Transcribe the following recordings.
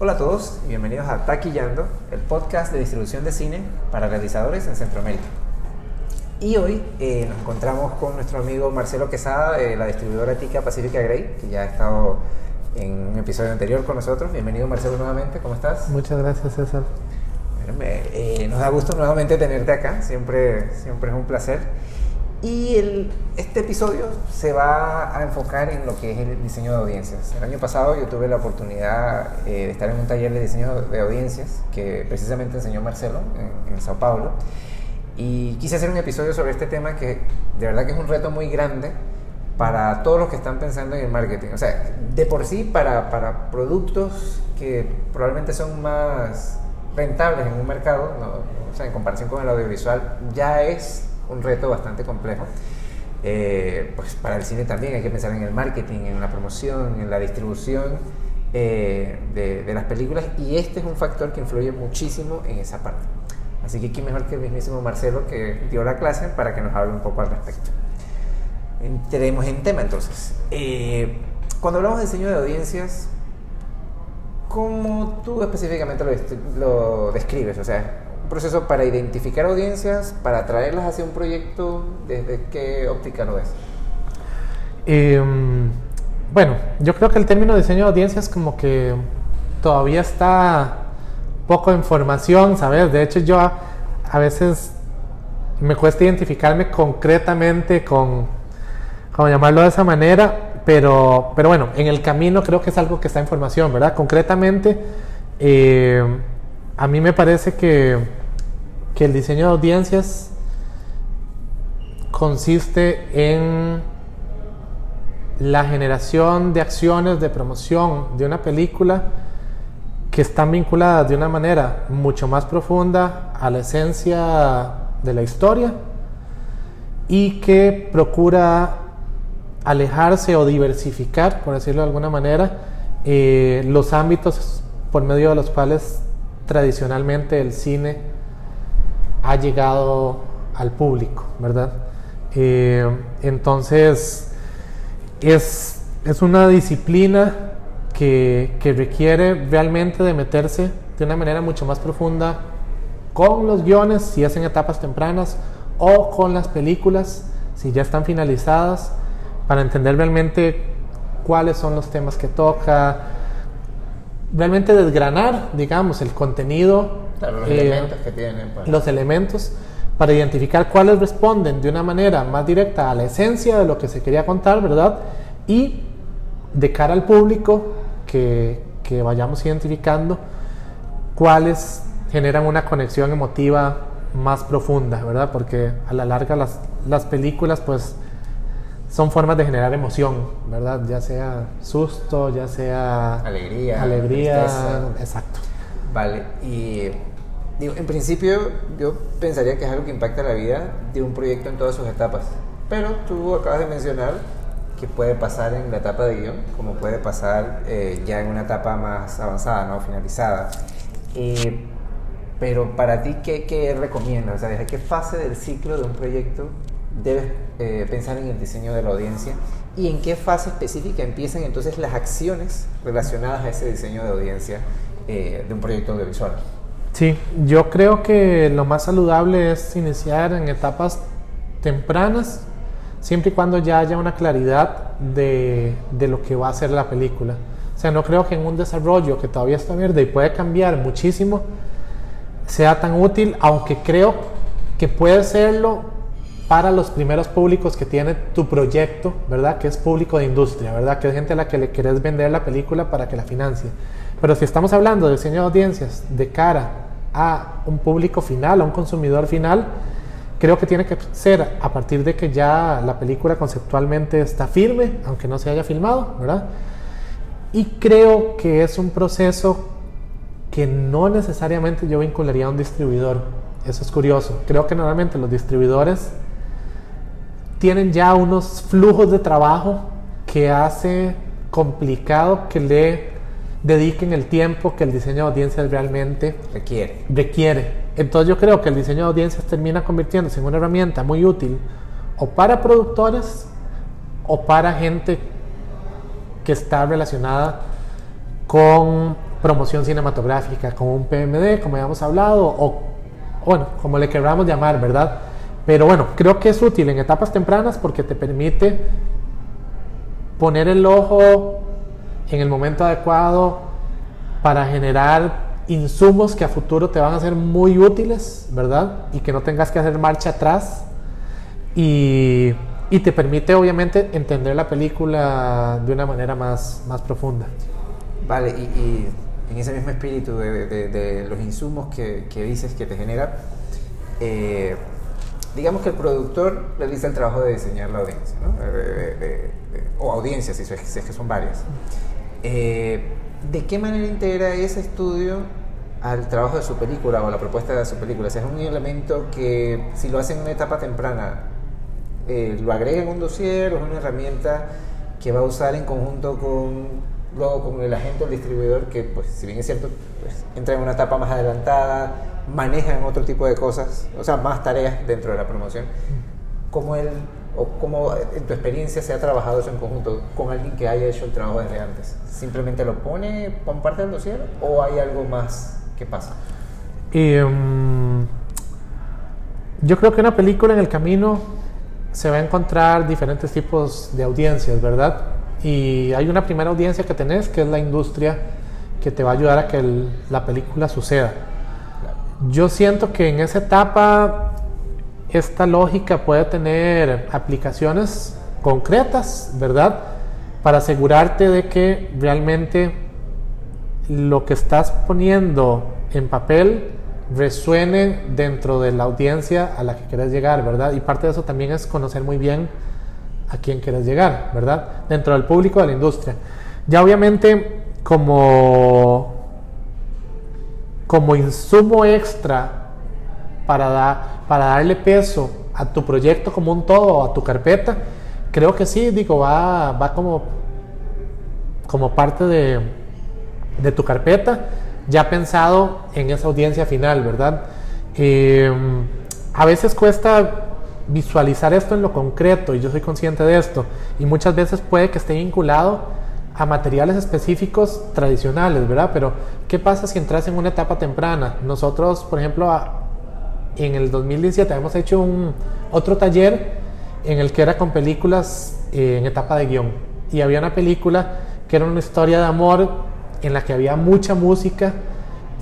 Hola a todos y bienvenidos a Taquillando, el podcast de distribución de cine para realizadores en Centroamérica. Y hoy eh, nos encontramos con nuestro amigo Marcelo Quesada de la distribuidora Tica Pacifica Grey, que ya ha estado en un episodio anterior con nosotros. Bienvenido Marcelo nuevamente, ¿cómo estás? Muchas gracias César. Eh, nos da gusto nuevamente tenerte acá, siempre, siempre es un placer. Y este episodio se va a enfocar en lo que es el diseño de audiencias. El año pasado yo tuve la oportunidad eh, de estar en un taller de diseño de audiencias que precisamente enseñó Marcelo en, en Sao Paulo. Y quise hacer un episodio sobre este tema que de verdad que es un reto muy grande para todos los que están pensando en el marketing. O sea, de por sí para, para productos que probablemente son más rentables en un mercado, o sea, en comparación con el audiovisual, ya es un reto bastante complejo. Eh, pues para el cine también hay que pensar en el marketing, en la promoción, en la distribución eh, de, de, las películas y este es un factor que influye muchísimo en esa parte. Así que quién mejor que el mismísimo Marcelo que dio la clase para que nos hable un poco al respecto. Entremos en tema entonces. Eh, cuando hablamos de diseño de audiencias, ¿cómo tú específicamente lo, lo describes? O sea, proceso para identificar audiencias, para traerlas hacia un proyecto? ¿Desde qué óptica lo ves? Eh, bueno, yo creo que el término diseño de audiencias como que todavía está poco en formación, ¿sabes? De hecho yo a, veces me cuesta identificarme concretamente con, como llamarlo de esa manera, pero, pero bueno, en el camino creo que es algo que está en formación, ¿verdad? Concretamente, eh, a mí me parece que, que el diseño de audiencias consiste en la generación de acciones de promoción de una película que están vinculadas de una manera mucho más profunda a la esencia de la historia y que procura alejarse o diversificar, por decirlo de alguna manera, eh, los ámbitos por medio de los cuales tradicionalmente el cine ha llegado al público, ¿verdad? Eh, entonces, es, es, una disciplina que, que, requiere realmente de meterse de una manera mucho más profunda con los guiones, si es en etapas tempranas, o con las películas, si ya están finalizadas, para entender realmente cuáles son los temas que toca, realmente desgranar, digamos, el contenido, claro, los eh, elementos que tienen. Pues. Los elementos para identificar cuáles responden de una manera más directa a la esencia de lo que se quería contar, ¿verdad? Y de cara al público, que, que vayamos identificando cuáles generan una conexión emotiva más profunda, ¿verdad? Porque a la larga las, las películas, pues, son formas de generar emoción, ¿verdad? Ya sea susto, ya sea alegría, alegría, exacto. Vale, y digo, en principio yo pensaría que es algo que impacta la vida de un proyecto en todas sus etapas, pero tú acabas de mencionar que puede pasar en la etapa de guion, como puede pasar eh, ya en una etapa más avanzada, ¿no? Finalizada. Eh, pero para ti, ¿qué, qué recomiendas? O sea, ¿desde qué fase del ciclo de un proyecto debes eh, pensar en el diseño de la audiencia y en qué fase específica empiezan entonces las acciones relacionadas a ese diseño de audiencia eh, de un proyecto audiovisual. Sí, yo creo que lo más saludable es iniciar en etapas tempranas, siempre y cuando ya haya una claridad de, de lo que va a ser la película. O sea, no creo que en un desarrollo que todavía está verde y puede cambiar muchísimo, sea tan útil, aunque creo que puede serlo para los primeros públicos que tiene tu proyecto, ¿verdad? Que es público de industria, ¿verdad? Que es gente a la que le querés vender la película para que la financie. Pero si estamos hablando de diseño de audiencias de cara a un público final, a un consumidor final, creo que tiene que ser a partir de que ya la película conceptualmente está firme, aunque no se haya filmado, ¿verdad? Y creo que es un proceso que no necesariamente yo vincularía a un distribuidor. Eso es curioso. Creo que normalmente los distribuidores tienen ya unos flujos de trabajo que hace complicado que le dediquen el tiempo que el diseño de audiencias realmente requiere. requiere. Entonces yo creo que el diseño de audiencias termina convirtiéndose en una herramienta muy útil o para productores o para gente que está relacionada con promoción cinematográfica, como un PMD, como habíamos hablado, o bueno, como le queramos llamar, ¿verdad? Pero bueno, creo que es útil en etapas tempranas porque te permite poner el ojo en el momento adecuado para generar insumos que a futuro te van a ser muy útiles, ¿verdad? Y que no tengas que hacer marcha atrás. Y, y te permite obviamente entender la película de una manera más, más profunda. Vale, y, y en ese mismo espíritu de, de, de los insumos que, que, dices que te genera, eh, digamos que el productor realiza el trabajo de diseñar la audiencia, ¿no? o audiencias, si es, si es que son varias. Eh, ¿De qué manera integra ese estudio al trabajo de su película o a la propuesta de su película? O sea, es un elemento que si lo hace en una etapa temprana, eh, lo agrega en un dossier o es una herramienta que va a usar en conjunto con luego con el agente el distribuidor que, pues, si bien es cierto, pues, entra en una etapa más adelantada, manejan otro tipo de cosas, o sea, más tareas dentro de la promoción. ¿Cómo él, o cómo en tu experiencia se ha trabajado eso en conjunto con alguien que haya hecho el trabajo desde antes? ¿Simplemente lo pone como parte del dossier o hay algo más que pasa? Y, um, yo creo que una película en el camino se va a encontrar diferentes tipos de audiencias, ¿verdad? Y hay una primera audiencia que tenés, que es la industria, que te va a ayudar a que el, la película suceda. Yo siento que en esa etapa esta lógica puede tener aplicaciones concretas, ¿verdad? Para asegurarte de que realmente lo que estás poniendo en papel resuene dentro de la audiencia a la que quieres llegar, ¿verdad? Y parte de eso también es conocer muy bien a quién quieres llegar, ¿verdad? Dentro del público de la industria. Ya obviamente como, como insumo extra para, da, para darle peso a tu proyecto como un todo a tu carpeta, creo que sí, digo, va, va como, como parte de, de tu carpeta, ya pensado en esa audiencia final, ¿verdad? Eh, a veces cuesta visualizar esto en lo concreto y yo soy consciente de esto y muchas veces puede que esté vinculado a materiales específicos tradicionales, ¿verdad? Pero ¿qué pasa si entras en una etapa temprana? Nosotros, por ejemplo, en el 2017 hemos hecho un otro taller en el que era con películas eh, en etapa de guion y había una película que era una historia de amor en la que había mucha música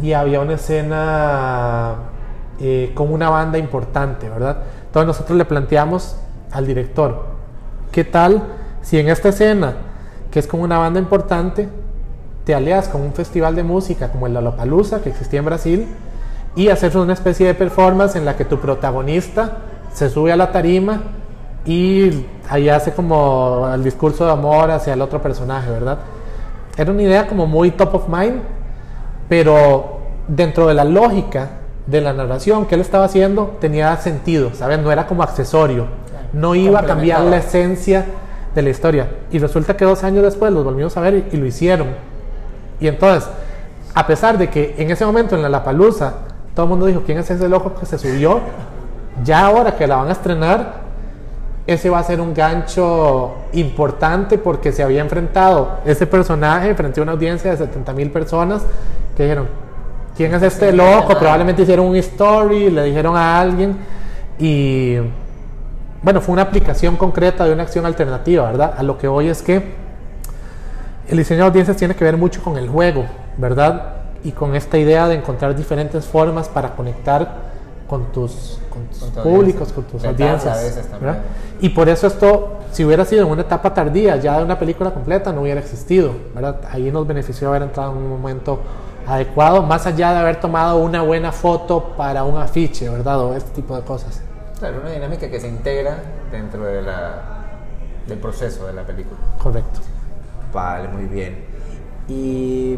y había una escena eh, con una banda importante, ¿verdad? Entonces nosotros le planteamos al director, ¿qué tal si en esta escena, que es con una banda importante, te alias con un festival de música como el Lollapalooza que existía en Brasil y hacer una especie de performance en la que tu protagonista se sube a la tarima y ahí hace como el discurso de amor hacia el otro personaje, ¿verdad? Era una idea como muy top of mind, pero dentro de la lógica de la narración que él estaba haciendo tenía sentido, ¿sabes? No era como accesorio, no iba a cambiar la esencia de la historia. Y resulta que dos años después los volvimos a ver y, lo hicieron. Y entonces, a pesar de que en ese momento en la Lapalusa todo el mundo dijo, ¿quién es ese loco que se subió? Ya ahora que la van a estrenar, ese va a ser un gancho importante porque se había enfrentado ese personaje frente a una audiencia de 70 mil personas que dijeron, ¿quién es este loco? Probablemente hicieron un story, le dijeron a alguien y bueno, fue una aplicación concreta de una acción alternativa, ¿verdad? A lo que hoy es que el diseño de audiencias tiene que ver mucho con el juego, ¿verdad? Y con esta idea de encontrar diferentes formas para conectar con tus, con tus públicos, con tus audiencias. Y por eso esto, si hubiera sido en una etapa tardía, ya de una película completa, no hubiera existido, ¿verdad? Ahí nos benefició haber entrado en un momento adecuado, más allá de haber tomado una buena foto para un afiche, ¿verdad? O este tipo de cosas. Claro, una dinámica que se integra dentro de la, del proceso de la película. Correcto. Vale, muy bien. ¿Y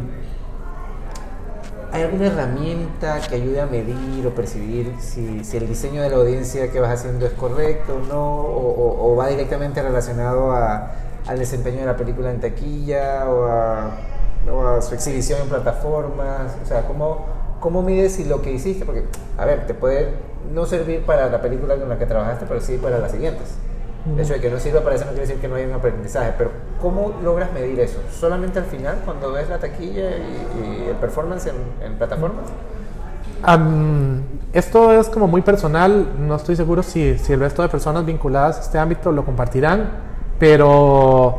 hay alguna herramienta que ayude a medir o percibir si, si el diseño de la audiencia que vas haciendo es correcto o no? O, o, va directamente relacionado a, al desempeño de la película en taquilla o a o a su exhibición en plataformas? O sea, ¿cómo, ¿cómo mides si lo que hiciste? Porque, a ver, te puede no servir para la película con la que trabajaste, pero sí para las siguientes. El hecho de que no sirva para eso no quiere decir que no hay un aprendizaje, pero ¿cómo logras medir eso? ¿Solamente al final, cuando ves la taquilla y, y el performance en, plataformas? Am, esto es como muy personal, no estoy seguro si, el resto de personas vinculadas a este ámbito lo compartirán, pero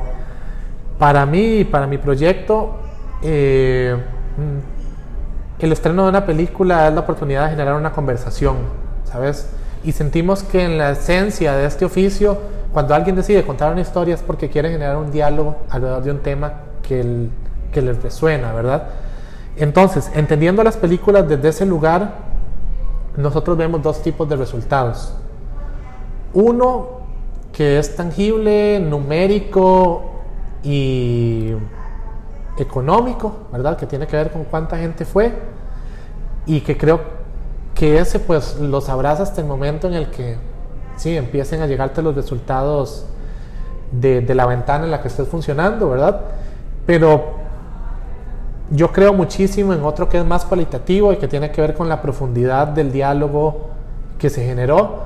para mí, para mi proyecto, eh, mm, el estreno de una película es la oportunidad de generar una conversación, ¿sabes? Y sentimos que en la esencia de este oficio, cuando alguien decide contar una historia es porque quiere generar un diálogo alrededor de un tema que, el- que les resuena, ¿verdad? Entonces, entendiendo las películas desde ese lugar, nosotros vemos dos tipos de resultados. Uno que es tangible, numérico y económico, ¿verdad? Que tiene que ver con cuánta gente fue y que creo que ese pues lo sabrás hasta el momento en el que sí empiecen a llegarte los resultados de, de la ventana en la que estés funcionando, ¿verdad? Pero yo creo muchísimo en otro que es más cualitativo y que tiene que ver con la profundidad del diálogo que se generó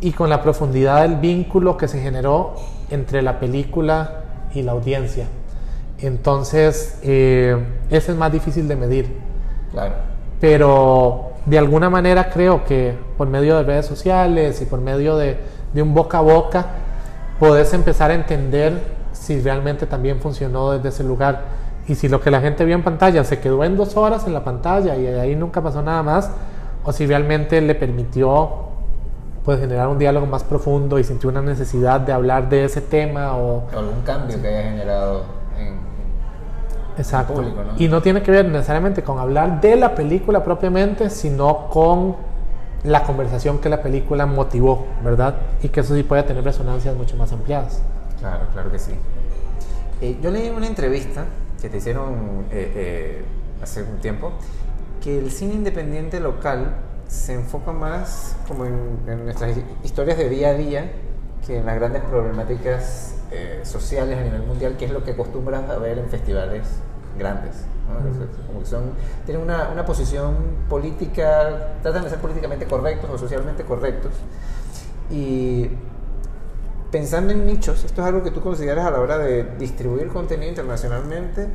y con la profundidad del vínculo que se generó entre la película y la audiencia. Entonces, eh, ese es más difícil de medir. Claro. Pero de alguna manera creo que por medio de redes sociales y por medio de, un boca a boca, podés empezar a entender si realmente también funcionó desde ese lugar. Y si lo que la gente vio en pantalla se quedó en dos horas en la pantalla y de ahí nunca pasó nada más, o si realmente le permitió pues, generar un diálogo más profundo y sintió una necesidad de hablar de ese tema o, algún cambio que haya generado en... Exacto. público, ¿no? Y no tiene que ver necesariamente con hablar de la película propiamente, sino con la conversación que la película motivó, ¿verdad? Y que eso sí puede tener resonancias mucho más ampliadas. Claro, claro que sí. Eh, yo leí en una entrevista que te hicieron eh, eh, hace un tiempo que el cine independiente local se enfoca más como en, en nuestras hi- historias de día a día que en las grandes problemáticas eh, sociales a nivel mundial, que es lo que acostumbras a ver en festivales grandes. ¿no? Entonces, como que son, tienen una, una posición política, tratan de ser políticamente correctos o socialmente correctos. Y pensando en nichos, ¿esto es algo que tú consideras a la hora de distribuir contenido internacionalmente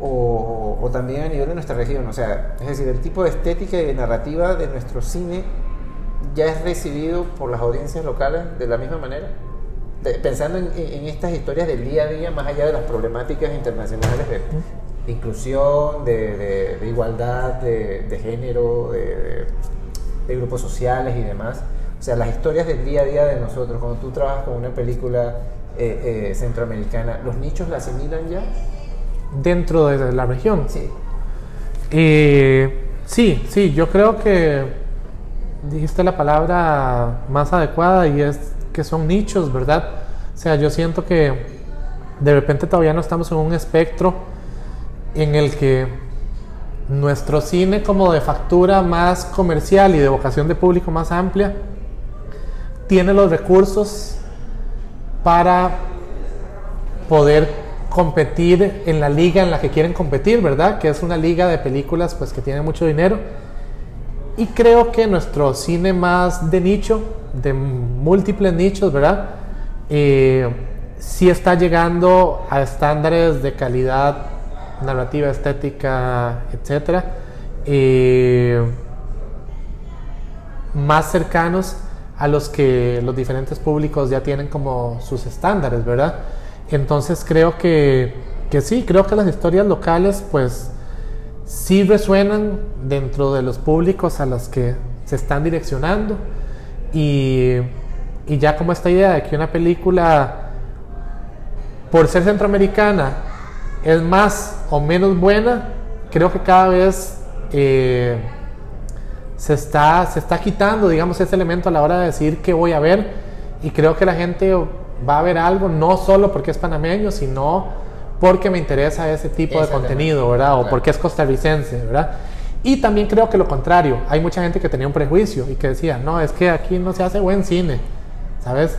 o, o también a nivel de nuestra región? O sea, es decir, el tipo de estética y de narrativa de nuestro cine ya es recibido por las audiencias locales de la misma manera. De- pensando en, en estas historias del día a día, más allá de las problemáticas internacionales de, de inclusión, de, de- igualdad, de, género, de grupos sociales y demás. O sea, las historias del día a día de nosotros, cuando tú trabajas con una película eh, eh, centroamericana, ¿los nichos la asimilan ya? Dentro de la región. Sí. Eh, sí, sí, yo creo que dijiste la palabra más adecuada y es que son nichos, ¿verdad? O sea, yo siento que de repente todavía no estamos en un espectro en el que nuestro cine como de factura más comercial y de vocación de público más amplia tiene los recursos para poder competir en la liga en la que quieren competir, ¿verdad? Que es una liga de películas pues que tiene mucho dinero. Y creo que nuestro cine más de nicho, de múltiples nichos, ¿verdad? Eh, sí está llegando a estándares de calidad narrativa, estética, etcétera, eh, más cercanos a los que los diferentes públicos ya tienen como sus estándares, ¿verdad? Entonces creo que, que sí, creo que las historias locales pues sí resuenan dentro de los públicos a los que se están direccionando. Y, y ya como esta idea de que una película por ser centroamericana es más o menos buena, creo que cada vez eh, se, está, se está quitando, digamos, ese elemento a la hora de decir qué voy a ver. Y creo que la gente va a ver algo no solo porque es panameño, sino porque me interesa ese tipo de contenido, ¿verdad? O Claro. porque es costarricense, ¿verdad? Y también creo que lo contrario, hay mucha gente que tenía un prejuicio y que decía, no, es que aquí no se hace buen cine, ¿sabes?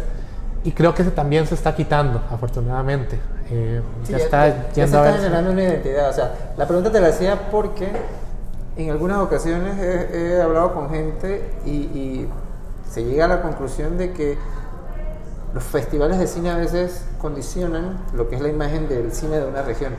Y creo que ese también se está quitando, afortunadamente. Eh, Sí, ya, está ya se yendo a está generando una identidad. O sea, la pregunta te la hacía porque en algunas ocasiones he, he hablado con gente y, y se llega a la conclusión de que los festivales de cine a veces condicionan lo que es la imagen del cine de una región.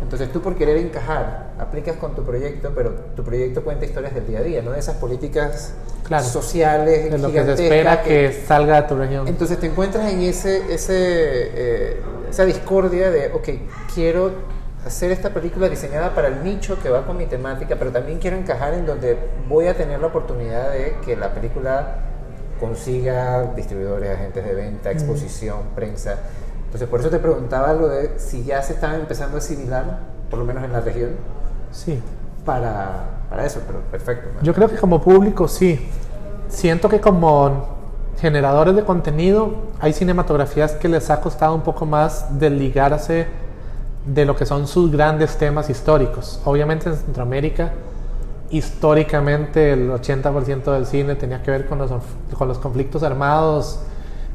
Entonces tú por querer encajar, aplicas con tu proyecto, pero tu proyecto cuenta historias del día a día, no de esas políticas sociales. De lo que se espera que, salga de tu región. Entonces te encuentras en ese, ese, eh, esa discordia de, ok, quiero hacer esta película diseñada para el nicho que va con mi temática, pero también quiero encajar en donde voy a tener la oportunidad de que la película consiga distribuidores, agentes de venta, exposición, prensa. Entonces, por eso te preguntaba lo de si ya se estaba empezando a asimilar, por lo menos en la región. Sí. Para, para eso, pero perfecto. Yo creo que como público sí. Siento que como generadores de contenido hay cinematografías que les ha costado un poco más desligarse de lo que son sus grandes temas históricos. Obviamente en Centroamérica históricamente el 80% del cine tenía que ver con los, con los conflictos armados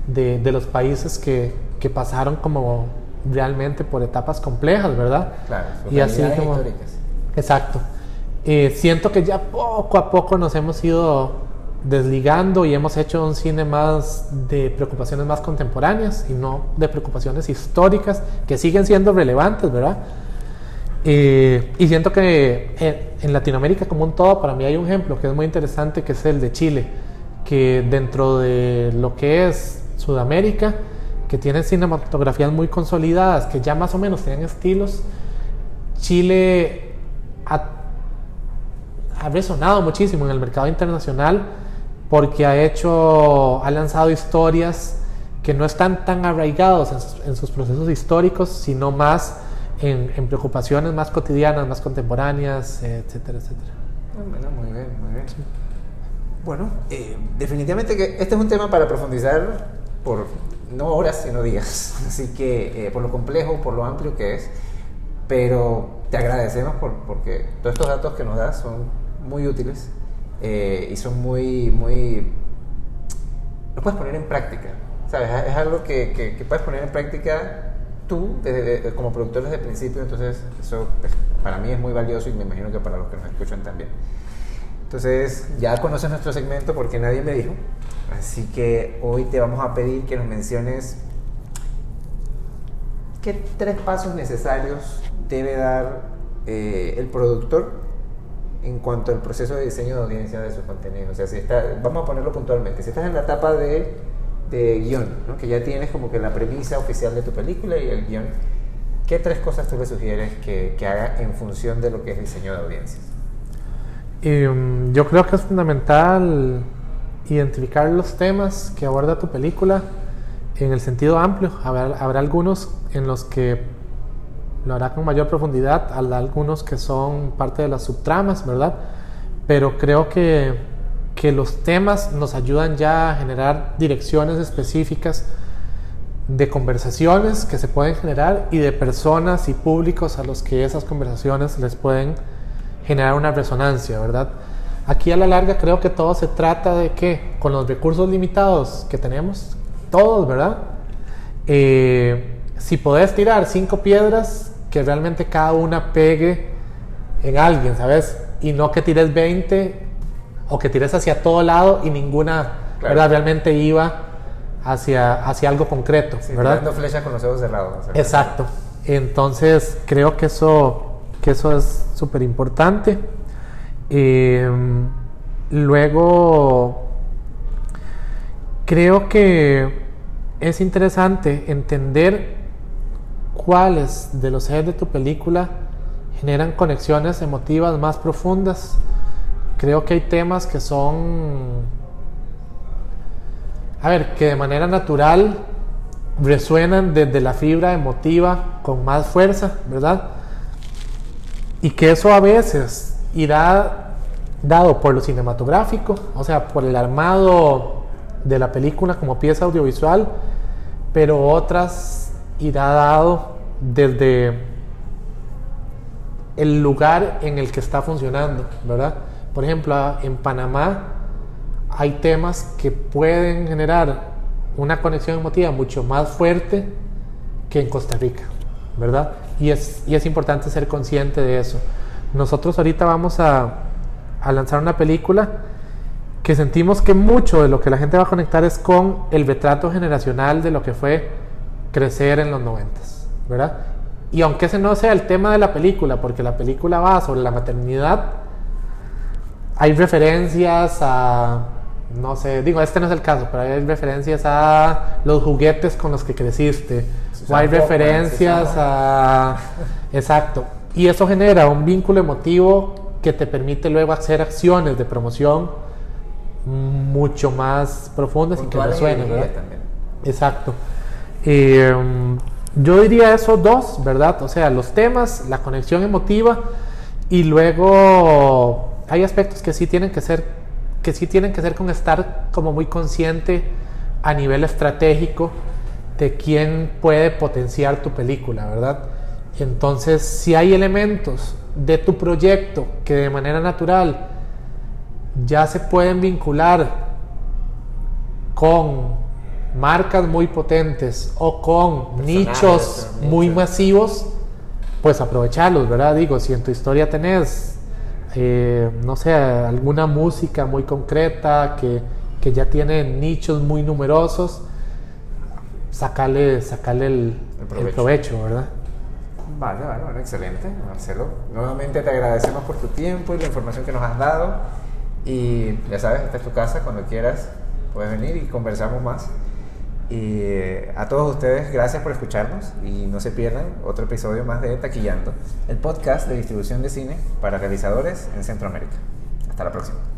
de, de los países que, que, pasaron como realmente por etapas complejas, ¿verdad? Claro, y así como... Históricas. Exacto. Eh, siento que ya poco a poco nos hemos ido desligando y hemos hecho un cine más de preocupaciones más contemporáneas y no de preocupaciones históricas que siguen siendo relevantes, ¿verdad? Eh, y siento que en, Latinoamérica como un todo, para mí hay un ejemplo que es muy interesante, que es el de Chile, que dentro de lo que es Sudamérica, que tiene cinematografías muy consolidadas, que ya más o menos tienen estilos, Chile ha, ha resonado muchísimo en el mercado internacional porque ha hecho, ha lanzado historias que no están tan arraigados en en sus procesos históricos, sino más en, preocupaciones más cotidianas, más contemporáneas, etcétera, etcétera. Bueno, muy bien, muy bien. Bueno, eh, definitivamente que este es un tema para profundizar por no horas, sino días. Así que eh, por lo complejo, por lo amplio que es, pero te agradecemos por, porque todos estos datos que nos das son muy útiles eh, y son muy, muy... Lo puedes poner en práctica, ¿sabes? Es algo que, que, que puedes poner en práctica tú, desde, como productor desde el principio, entonces eso pues, para mí es muy valioso y me imagino que para los que nos escuchan también. Entonces, ya conoces nuestro segmento porque nadie me dijo, así que hoy te vamos a pedir que nos menciones qué tres pasos necesarios debe dar eh, el productor en cuanto al proceso de diseño de audiencia de sus contenidos. O sea, si está, vamos a ponerlo puntualmente, si estás en la etapa de de guion, que ya tienes como que la premisa oficial de tu película y el guion, ¿qué tres cosas tú le sugieres que, que haga en función de lo que es diseño de audiencias? Um, yo creo que es fundamental identificar los temas que aborda tu película en el sentido amplio. Habrá, habrá algunos en los que lo hará con mayor profundidad, habrá algunos que son parte de las subtramas, ¿verdad? Pero creo que que los temas nos ayudan ya a generar direcciones específicas de conversaciones que se pueden generar y de personas y públicos a los que esas conversaciones les pueden generar una resonancia, ¿verdad? Aquí a la larga creo que todo se trata de que con los recursos limitados que tenemos, todos, ¿verdad? Eh, si podés tirar cinco piedras, que realmente cada una pegue en alguien, ¿sabes? Y no que tires 20 o que tires hacia todo lado y ninguna ¿verdad? realmente iba hacia, hacia algo concreto. Sí, ¿verdad? flecha con los ojos cerrados. Exacto. Entonces creo que eso, que eso es súper importante. Em, luego, creo que es interesante entender cuáles de los ejes de tu película generan conexiones emotivas más profundas creo que hay temas que son, a ver, que de manera natural resuenan desde la fibra emotiva con más fuerza, ¿verdad? Y que eso a veces irá dado por lo cinematográfico, o sea, por el armado de la película como pieza audiovisual, pero otras irá dado desde el lugar en el que está funcionando, ¿verdad? Por ejemplo, en Panamá hay temas que pueden generar una conexión emotiva mucho más fuerte que en Costa Rica, ¿verdad? Y es, y es importante ser consciente de eso. Nosotros ahorita vamos a, a lanzar una película que sentimos que mucho de lo que la gente va a conectar es con el retrato generacional de lo que fue crecer en los noventas, ¿verdad? Y aunque ese no sea el tema de la película, porque la película va sobre la maternidad, hay referencias a, no sé, digo, este no es el caso, pero hay referencias a los juguetes con los que creciste, o hay referencias a... Exacto. Y eso genera un vínculo emotivo que te permite luego hacer acciones de promoción mucho más profundas y que resuenen, ¿verdad? Exacto. Eh, yo diría esos dos, ¿verdad? O sea, los temas, la conexión emotiva y luego hay aspectos que sí tienen que ser que sí tienen que ser con estar como muy consciente a nivel estratégico de quién puede potenciar tu película, ¿verdad? Entonces, si hay elementos de tu proyecto que de manera natural ya se pueden vincular con marcas muy potentes o con nichos muy masivos, pues aprovecharlos, ¿verdad? Digo, si en tu historia tenés, eh, no sé, alguna música muy concreta que, que, ya tiene nichos muy numerosos, sacarle, sacarle el, el, provecho. ¿verdad? Vale, vale, bueno, excelente, Marcelo. Nuevamente te agradecemos por tu tiempo y la información que nos has dado. Y ya sabes, esta es tu casa, cuando quieras puedes venir y conversamos más. Y eh, a todos ustedes, gracias por escucharnos y no se pierdan otro episodio más de Taquillando, el podcast de distribución de cine para realizadores en Centroamérica. Hasta la próxima.